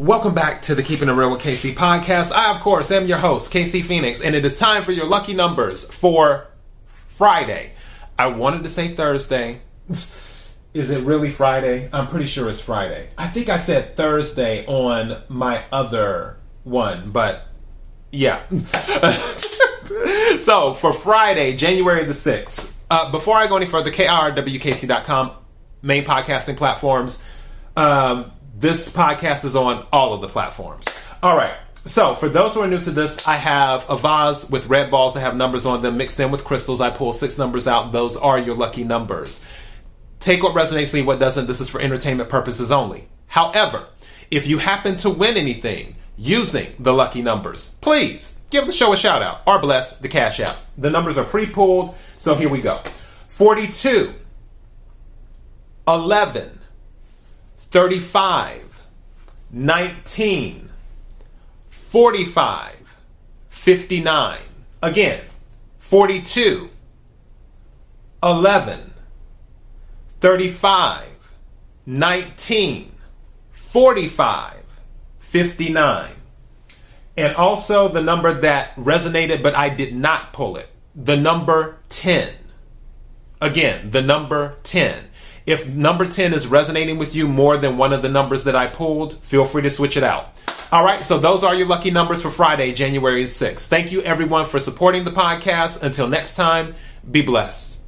Welcome back to the Keeping It Real with KC podcast. I, of course, am your host, KC Phoenix, and it is time for your lucky numbers for Friday. I wanted to say Thursday. Is it really Friday? I'm pretty sure it's Friday. I think I said Thursday on my other one, but yeah. so for Friday, January the 6th, uh, before I go any further, KRWKC.com, main podcasting platforms. Um, this podcast is on all of the platforms. All right. So, for those who are new to this, I have a vase with red balls that have numbers on them mixed in with crystals. I pull six numbers out. Those are your lucky numbers. Take what resonates, leave what doesn't. This is for entertainment purposes only. However, if you happen to win anything using the lucky numbers, please give the show a shout out or bless the cash out. The numbers are pre pulled, so here we go 42, 11, 35, 19, 45, 59. Again, 42, 11, 35, 19, 45, 59. And also the number that resonated, but I did not pull it. The number 10. Again, the number 10. If number 10 is resonating with you more than one of the numbers that I pulled, feel free to switch it out. All right, so those are your lucky numbers for Friday, January 6th. Thank you everyone for supporting the podcast. Until next time, be blessed.